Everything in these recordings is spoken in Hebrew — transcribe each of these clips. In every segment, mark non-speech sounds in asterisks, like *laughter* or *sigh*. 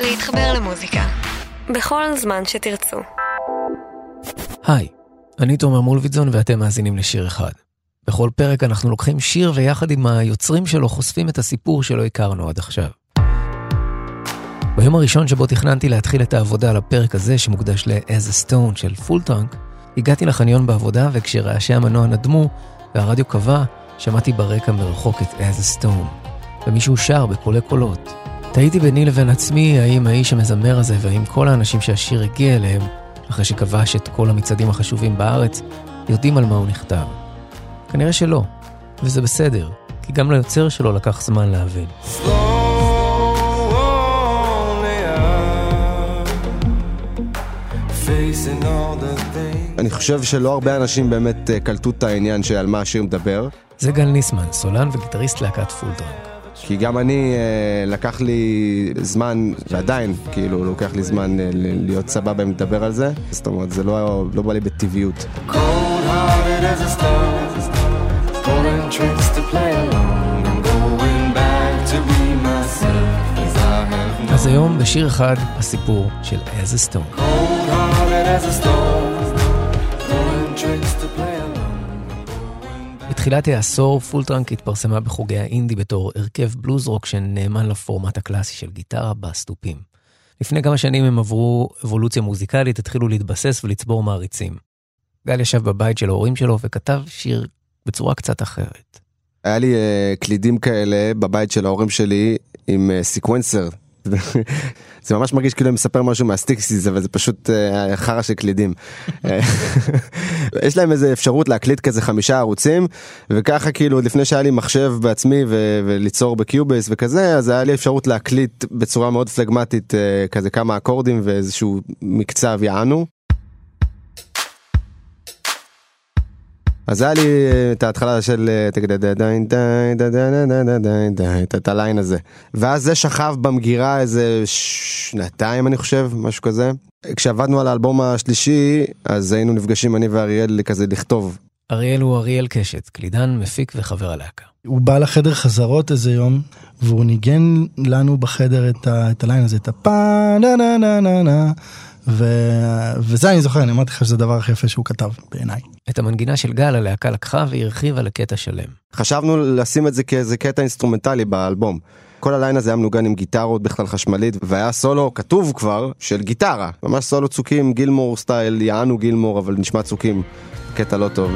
להתחבר למוזיקה. בכל זמן שתרצו. היי, אני תומר מולוידזון ואתם מאזינים לשיר אחד. בכל פרק אנחנו לוקחים שיר ויחד עם היוצרים שלו חושפים את הסיפור שלא הכרנו עד עכשיו. ביום הראשון שבו תכננתי להתחיל את העבודה על הפרק הזה שמוקדש ל-As a Stone של Full Trunk, הגעתי לחניון בעבודה וכשרעשי המנוע נדמו והרדיו כבה, שמעתי ברקע מרחוק את As a Stone, ומישהו שר בקולי קולות. תהיתי ביני לבין עצמי האם האיש המזמר הזה והאם כל האנשים שהשיר הגיע אליהם, אחרי שכבש את כל המצעדים החשובים בארץ, יודעים על מה הוא נכתב. כנראה שלא, וזה בסדר, כי גם ליוצר שלו לקח זמן להבין. אני חושב שלא הרבה אנשים באמת אה, קלטו את העניין שעל מה השיר מדבר. זה גל ניסמן, סולן וגיטריסט להקת Full Trunk. כי גם אני, אה, לקח לי זמן, ועדיין, כאילו, לוקח לי זמן אה, להיות סבבה אם לדבר על זה. זאת אומרת, זה לא, לא בא לי בטבעיות. אז היום בשיר אחד הסיפור של As a Stone. בתחילת העשור Full Trunk התפרסמה בחוגי האינדי בתור הרכב בלוז רוק שנאמן לפורמט הקלאסי של גיטרה בס תופים. לפני כמה שנים הם עברו אבולוציה מוזיקלית, התחילו להתבסס ולצבור מעריצים. גל ישב בבית של ההורים שלו וכתב שיר בצורה קצת אחרת. היה לי אה, קלידים כאלה בבית של ההורים שלי עם אה, sequencer זה ממש מרגיש כאילו אני מספר משהו מה sixties אבל זה פשוט אה, חרא של קלידים. *laughs* יש להם איזה אפשרות להקליט כזה חמישה ערוצים וככה כאילו לפני שהיה לי מחשב בעצמי ו- וליצור בקיובייס וכזה אז היה לי אפשרות להקליט בצורה מאוד פלגמטית uh, כזה כמה אקורדים ואיזשהו מקצב יענו. אז היה לי את ההתחלה של את הליין הזה ואז זה שכב במגירה איזה שנתיים אני חושב משהו כזה כשעבדנו על האלבום השלישי אז היינו נפגשים אני ואריאל כזה לכתוב. אריאל הוא אריאל קשת קלידן מפיק וחבר הלהקה. הוא בא לחדר חזרות איזה יום והוא ניגן לנו בחדר את הליין הזה את הפא נה נה נה נה נה ו... וזה אני זוכר, אני אמרתי לך שזה הדבר הכי יפה שהוא כתב בעיניי. את המנגינה של גל הלהקה לקחה והרחיבה לקטע שלם. חשבנו לשים את זה כאיזה קטע אינסטרומנטלי באלבום. כל הליין הזה היה מנוגן עם גיטרות בכלל חשמלית והיה סולו כתוב כבר של גיטרה ממש סולו צוקים גילמור style יענו גילמור אבל נשמע צוקים קטע לא טוב.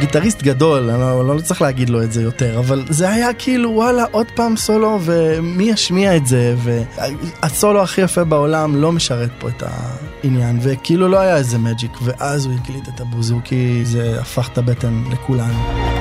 גיטריסט גדול, אני לא, לא צריך להגיד לו את זה יותר, אבל זה היה כאילו וואלה עוד פעם סולו ומי ישמיע את זה והסולו הכי יפה בעולם לא משרת פה את העניין וכאילו לא היה איזה magic ואז הוא הקליט את הבוזוקי זה הפך את הבטן לכולנו.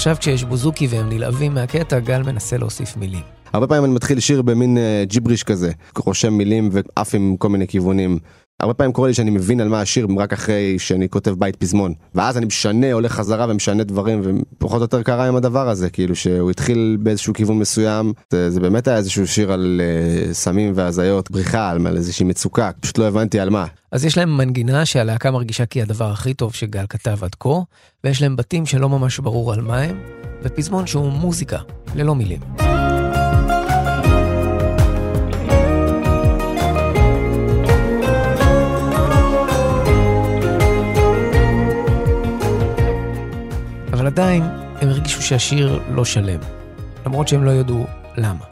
עכשיו כשיש בוזוקי והם נלהבים מהקטע, גל מנסה להוסיף מילים. הרבה פעמים אני מתחיל שיר במין uh, ג'יבריש כזה, רושם מילים ועף עם כל מיני כיוונים. הרבה פעמים קורה לי שאני מבין על מה השיר רק אחרי שאני כותב בית פזמון. ואז אני משנה, הולך חזרה ומשנה דברים, ופחות או יותר קרה עם הדבר הזה, כאילו שהוא התחיל באיזשהו כיוון מסוים. זה, זה באמת היה איזשהו שיר על uh, סמים והזיות, בריחה, על, על איזושהי מצוקה, פשוט לא הבנתי על מה. אז יש להם מנגינה שהלהקה מרגישה כי הדבר הכי טוב שגל כתב עד כה, ויש להם בתים שלא ממש ברור על מה הם, ופזמון שהוא מוזיקה, ללא מילים. עדיין הם הרגישו שהשיר לא שלם, למרות שהם לא ידעו למה.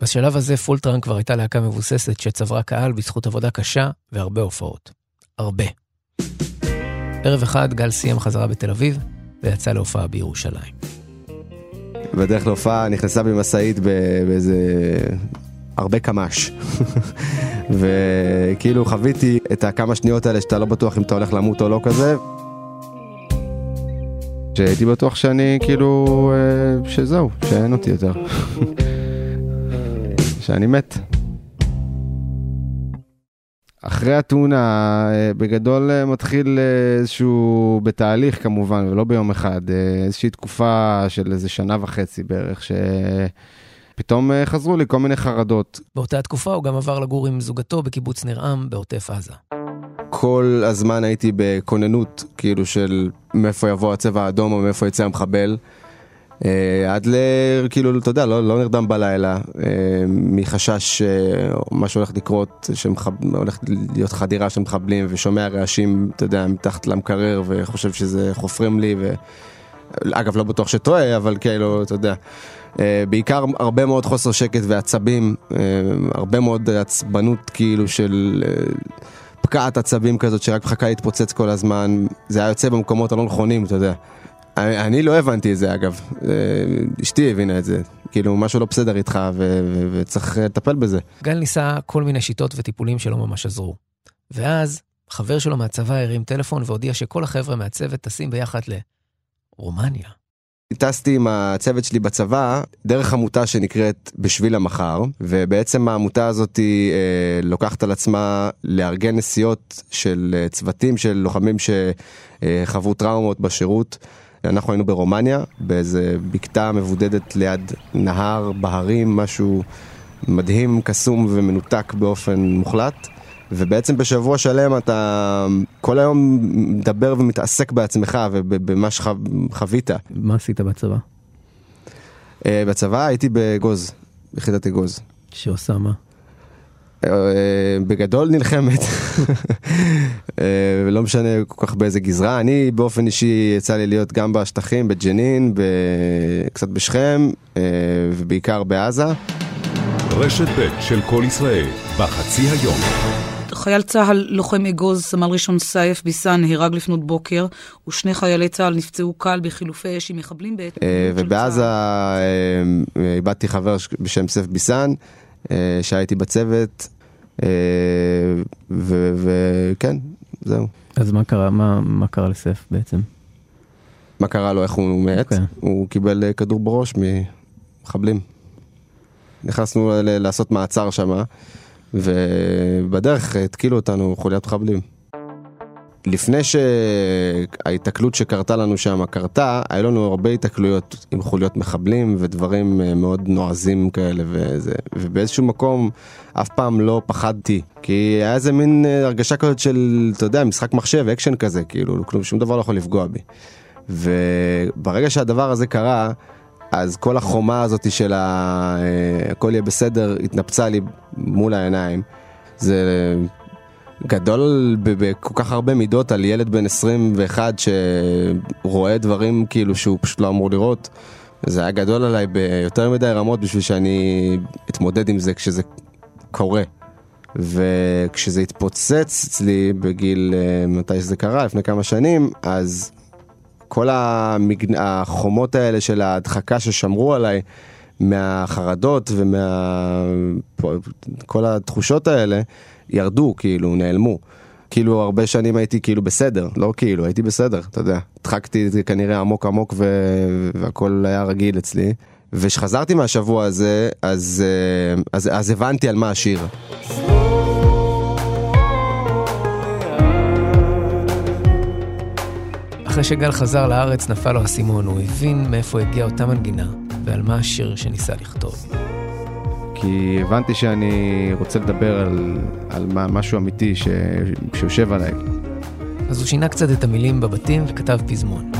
בשלב הזה פולטרן כבר הייתה להקה מבוססת שצברה קהל בזכות עבודה קשה והרבה הופעות. הרבה. ערב אחד גל סיים חזרה בתל אביב ויצא להופעה בירושלים. בדרך להופעה נכנסה במשאית באיזה הרבה קמ"ש. *laughs* וכאילו חוויתי את הכמה שניות האלה שאתה לא בטוח אם אתה הולך למות או לא כזה. שהייתי בטוח שאני כאילו, אה, שזהו, שאין אותי יותר. *laughs* שאני מת. אחרי התאונה, אה, בגדול אה, מתחיל איזשהו, בתהליך כמובן, ולא ביום אחד, איזושהי תקופה של איזה שנה וחצי בערך, שפתאום חזרו לי כל מיני חרדות. באותה תקופה הוא גם עבר לגור עם זוגתו בקיבוץ ניר-עם בעוטף עזה. כל הזמן הייתי בכוננות, כאילו של מאיפה יבוא הצבע האדום או מאיפה יצא המחבל. אה, עד ל... כאילו, אתה יודע, לא, לא נרדם בלילה, אה, מחשש שמה שהולך לקרות, שהולך להיות חדירה של מחבלים ושומע רעשים, אתה יודע, מתחת למקרר וחושב שזה חופרים לי, ו... אגב, לא בטוח שטועה, אבל כאילו, אתה יודע. אה, בעיקר הרבה מאוד חוסר שקט ועצבים, הרבה מאוד עצבנות כאילו של פקעת עצבים כזאת שרק מחכה להתפוצץ כל הזמן, זה היה יוצא במקומות הלא נכונים, אתה יודע. אני, אני לא הבנתי את זה אגב, אה, אשתי הבינה את זה, כאילו משהו לא בסדר איתך וצריך לטפל בזה. גל ניסה כל מיני שיטות וטיפולים שלא ממש עזרו. ואז חבר שלו מהצבא הרים טלפון והודיע שכל החבר'ה מהצוות טסים ביחד לרומניה. טסתי עם הצוות שלי בצבא דרך עמותה שנקראת בשביל המחר ובעצם העמותה הזאת אה, לוקחת על עצמה לארגן נסיעות של אה, צוותים של לוחמים שחוו טראומות בשירות. אנחנו היינו ברומניה, באיזה בקתה מבודדת ליד נהר, בהרים, משהו מדהים, קסום ומנותק באופן מוחלט. ובעצם בשבוע שלם אתה כל היום מדבר ומתעסק בעצמך ובמה שחווית. מה עשית בצבא? אה, בצבא הייתי בגוז, ביחידת אגוז. שעושה מה? אה, בגדול נלחמת, *laughs* לא משנה כל כך באיזה גזרה, אני באופן אישי יצא לי להיות גם בשטחים, בג'נין, קצת בשכם ובעיקר בעזה. רשת ב' של כל ישראל, בחצי היום. חייל צה"ל, לוחם אגוז, סמל ראשון סייף ביסן, נהרג לפנות בוקר, ושני חיילי צה"ל נפצעו קל בחילופי אש עם מחבלים בעת... ובעזה איבדתי חבר בשם סייף ביסן. אה, שהייתי בצוות, אה, וכן, זהו. אז מה קרה, מה, מה קרה לסף בעצם? מה קרה לו, איך הוא מת? אוקיי. אוקיי. הוא קיבל אה, כדור בראש ממחבלים. נכנסנו לעשות מעצר שם, ובדרך התקילו אותנו חוליית מחבלים. לפני שההיתקלות שקרתה לנו שם קרתה, היה לנו הרבה היתקלויות עם חוליות מחבלים ודברים אה, מאוד נועזים כאלה וזה, ובאיזשהו מקום אף פעם לא פחדתי, כי היה איזה מין אה, הרגשה כזאת של, אתה יודע, משחק מחשב, אקשן כזה, כאילו, שום דבר לא יכול לפגוע בי. וברגע שהדבר הזה קרה, אז כל החומה הזאת של ה... אה, הכל יהיה בסדר התנפצה לי מול העיניים. זה גדול בכל כך הרבה מידות על ילד בן 21 שרואה דברים כאילו שהוא פשוט לא אמור לראות. זה היה גדול עליי ביותר מדי רמות בשביל שאני אתמודד עם זה כשזה קורה. וכשזה התפוצץ אצלי בגיל, אה, מתי שזה קרה, לפני כמה שנים, אז כל המגנ... החומות האלה של ההדחקה ששמרו עליי מהחרדות ומכל התחושות האלה, ירדו, כאילו, נעלמו. כאילו הרבה שנים הייתי כאילו בסדר, לא כאילו, הייתי בסדר, אתה יודע. הדחקתי את זה כנראה עמוק עמוק ו... והכל היה רגיל אצלי. וכשחזרתי מהשבוע הזה, אז, אה, אז, אז הבנתי על מה השיר. אחרי שגל חזר לארץ נפל לו האסימון, הוא הבין מאיפה הגיעה אותה מנגינה ועל מה השיר שניסה לכתוב. כי הבנתי שאני רוצה לדבר על, על משהו אמיתי ש, שיושב עליי. אז הוא שינה קצת את המילים בבתים וכתב פזמון.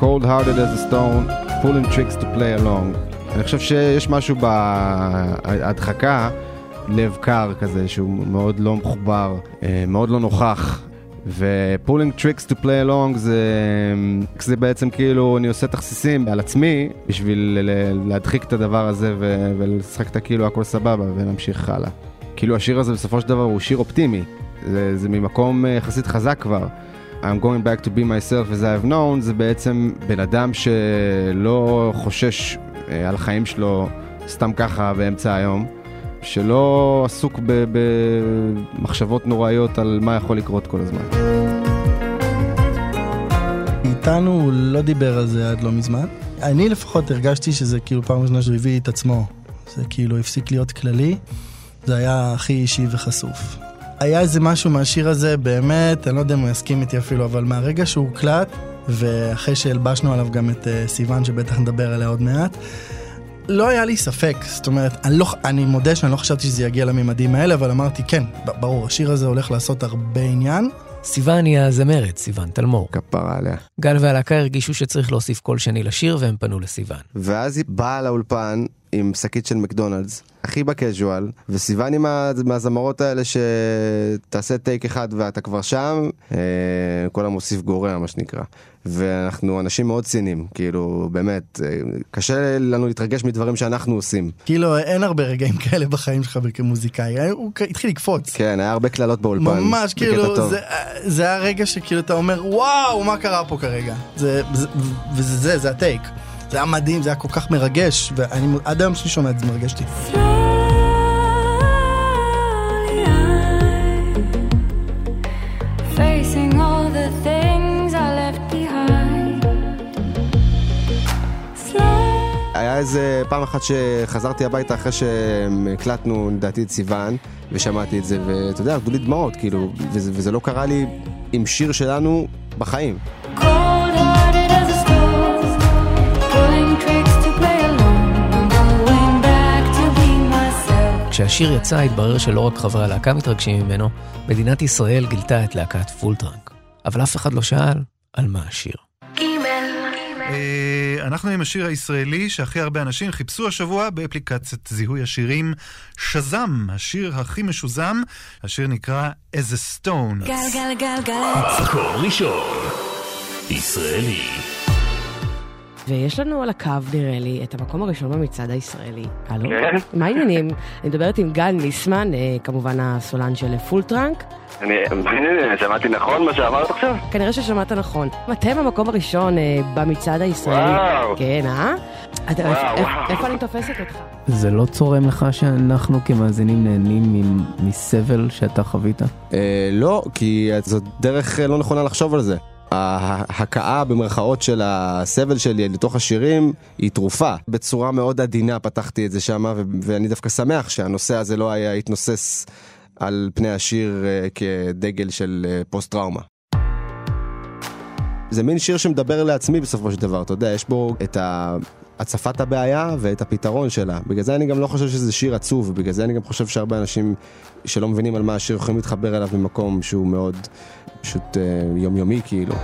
Cold hearted as a stone, pulling tricks to play along. אני חושב שיש משהו בהדחקה, לב קר כזה, שהוא מאוד לא מחובר, אה, מאוד לא נוכח, ו pulling tricks to play along זה, זה בעצם כאילו אני עושה תכסיסים על עצמי בשביל להדחיק את הדבר הזה ו- ולשחק את הכאילו הכל סבבה ונמשיך הלאה. כאילו השיר הזה בסופו של דבר הוא שיר אופטימי, זה, זה ממקום אה, יחסית חזק כבר. I'm going back to be myself as I have known זה בעצם בן אדם שלא חושש אה, על החיים שלו סתם ככה באמצע היום. שלא עסוק במחשבות נוראיות על מה יכול לקרות כל הזמן. איתנו הוא לא דיבר על זה עד לא מזמן. אני לפחות הרגשתי שזה כאילו פעם ראשונה שהוא הביא את עצמו. זה כאילו הפסיק להיות כללי, זה היה הכי אישי וחשוף. היה איזה משהו מהשיר הזה, באמת, אני לא יודע אם הוא יסכים איתי אפילו, אבל מהרגע שהוא הוקלט, ואחרי שהלבשנו עליו גם את uh, סיוון, שבטח נדבר עליה עוד מעט, לא היה לי ספק, זאת אומרת, אני, לא, אני מודה שאני לא חשבתי שזה יגיע לממדים האלה, אבל אמרתי, כן, ברור, השיר הזה הולך לעשות הרבה עניין. סיוון היא הזמרת, סיוון תלמור. כפרה עליה. גל והלהקה הרגישו שצריך להוסיף קול שני לשיר, והם פנו לסיוון. ואז היא באה לאולפן עם שקית של מקדונלדס, הכי בקז'ואל, וסיוון עם מהזמרות האלה שתעשה טייק אחד ואתה כבר שם, אה, כל המוסיף גורע מה שנקרא. ואנחנו אנשים מאוד ציניים, כאילו, באמת, אה, קשה לנו להתרגש מדברים שאנחנו עושים. כאילו, אין הרבה רגעים כאלה בחיים שלך כמוזיקאי, הוא התחיל לקפוץ. כן, היה הרבה קללות באולפן. ממש, כאילו, זה, זה היה רגע שכאילו אתה אומר, וואו, מה קרה פה כרגע? זה, זה, וזה זה, זה הטייק. זה היה מדהים, זה היה כל כך מרגש, ועד היום שאני שומע את זה מרגש אותי. היה איזה פעם אחת שחזרתי הביתה אחרי שהקלטנו לדעתי את סיוון ושמעתי את זה ואתה יודע, עבדו לי דמעות כאילו וזה, וזה לא קרה לי עם שיר שלנו בחיים. כשהשיר יצא התברר שלא רק חברי הלהקה מתרגשים ממנו, מדינת ישראל גילתה את להקת פולטרנק. אבל אף אחד לא שאל על מה השיר. אה, אנחנו עם השיר הישראלי שהכי הרבה אנשים חיפשו השבוע באפליקציית זיהוי השירים Shazam, השיר הכי משוזם. השיר נקרא As a Stone. גל גל גל גל. מקור ראשון. ישראלי. ויש לנו על הקו, נראה לי, את המקום הראשון במצעד הישראלי. הלו? כן. מה העניינים? אני מדברת עם גל ניסמן, אה, כמובן הסולן של Full Trunk. אני, שמעתי נכון מה שאמרת עכשיו? כנראה ששמעת נכון. אתם המקום הראשון אה, במצעד הישראלי. וואו. כן, אה? איפה אני תופסת אותך? זה לא צורם לך שאנחנו כמאזינים נהנים מסבל שאתה חווית? אה, לא, כי זאת דרך לא נכונה לחשוב על זה. ההכאה במרכאות של הסבל שלי לתוך השירים היא תרופה. בצורה מאוד עדינה פתחתי את זה שם, ואני דווקא שמח שהנושא הזה לא היה התנוסס על פני השיר אה, כדגל של אה, פוסט טראומה. זה מין שיר שמדבר לעצמי בסופו של דבר, אתה יודע, יש בו את הצפת הבעיה ואת הפתרון שלה. בגלל זה אני גם לא חושב שזה שיר עצוב, בגלל זה אני גם חושב שהרבה אנשים שלא מבינים על מה השיר יכולים להתחבר אליו במקום שהוא מאוד פשוט אה, יומיומי כאילו.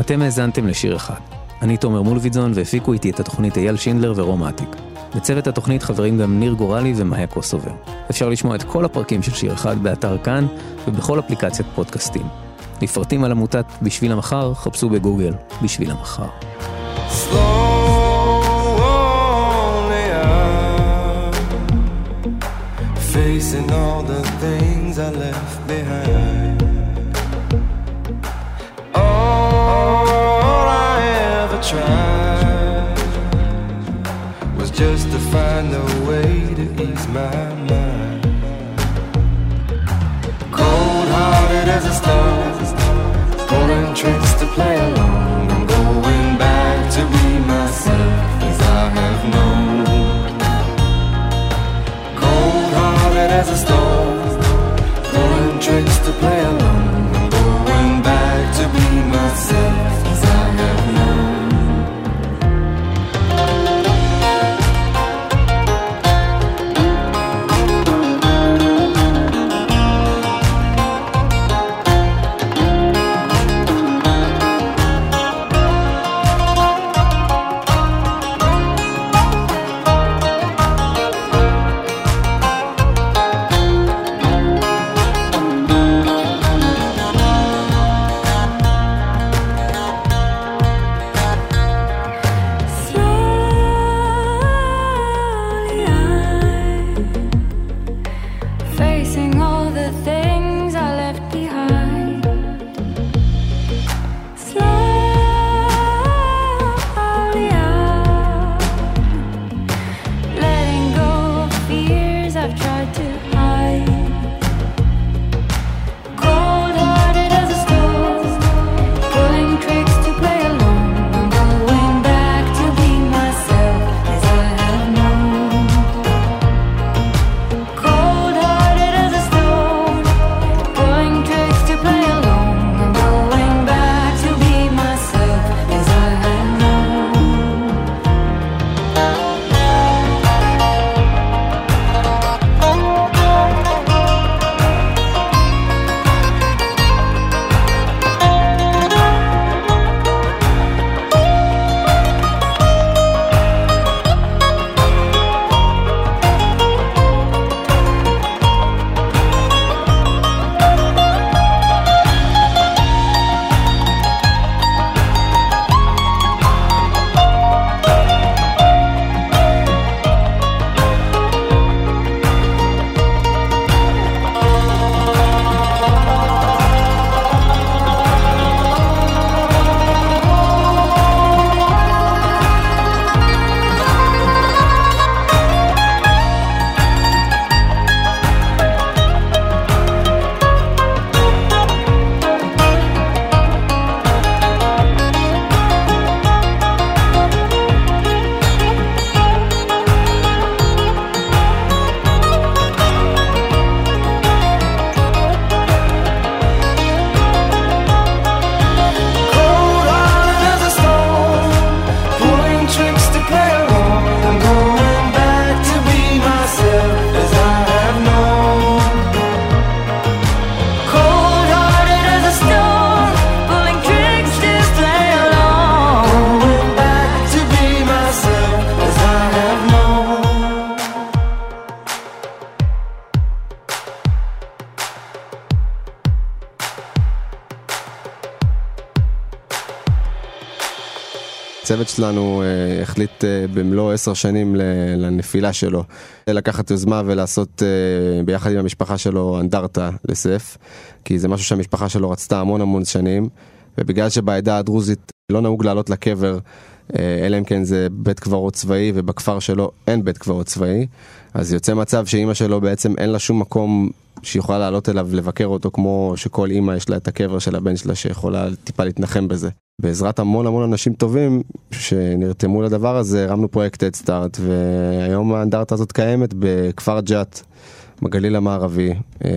אתם האזנתם לשיר אחד. אני תומר מולביטזון והפיקו איתי את התוכנית אייל שינדלר ורום אטיק. בצוות התוכנית חברים גם ניר גורלי ומאיה קוסובר. אפשר לשמוע את כל הפרקים של שיר אחד באתר כאן ובכל אפליקציית פודקאסטים. לפרטים על עמותת בשביל המחר, חפשו בגוגל בשביל המחר. Facing all the things I left behind just to find a way to ease my mind Cold hearted as a stone Pulling tricks to play along. הצוות שלנו אה, החליט אה, במלוא עשר שנים לנפילה שלו, לקחת יוזמה ולעשות ביחד עם המשפחה שלו אנדרטה לסף, כי זה משהו שהמשפחה שלו רצתה המון המון שנים, ובגלל שבעדה הדרוזית לא נהוג לעלות לקבר, אלא אם כן זה בית קברות צבאי, ובכפר שלו אין בית קברות צבאי, אז יוצא מצב שאימא שלו בעצם אין לה שום מקום שהיא יכולה לעלות אליו לבקר אותו כמו שכל אימא יש לה את הקבר של הבן שלה שיכולה טיפה להתנחם בזה. בעזרת המון המון אנשים טובים שנרתמו לדבר הזה הרמנו פרויקט אדסטארט והיום האנדרטה הזאת קיימת בכפר ג'ת בגליל המערבי אה,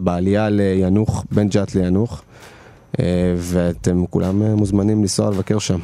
בעלייה לינוח בין ג'ת לינוח אה, ואתם כולם מוזמנים לנסוע לבקר שם.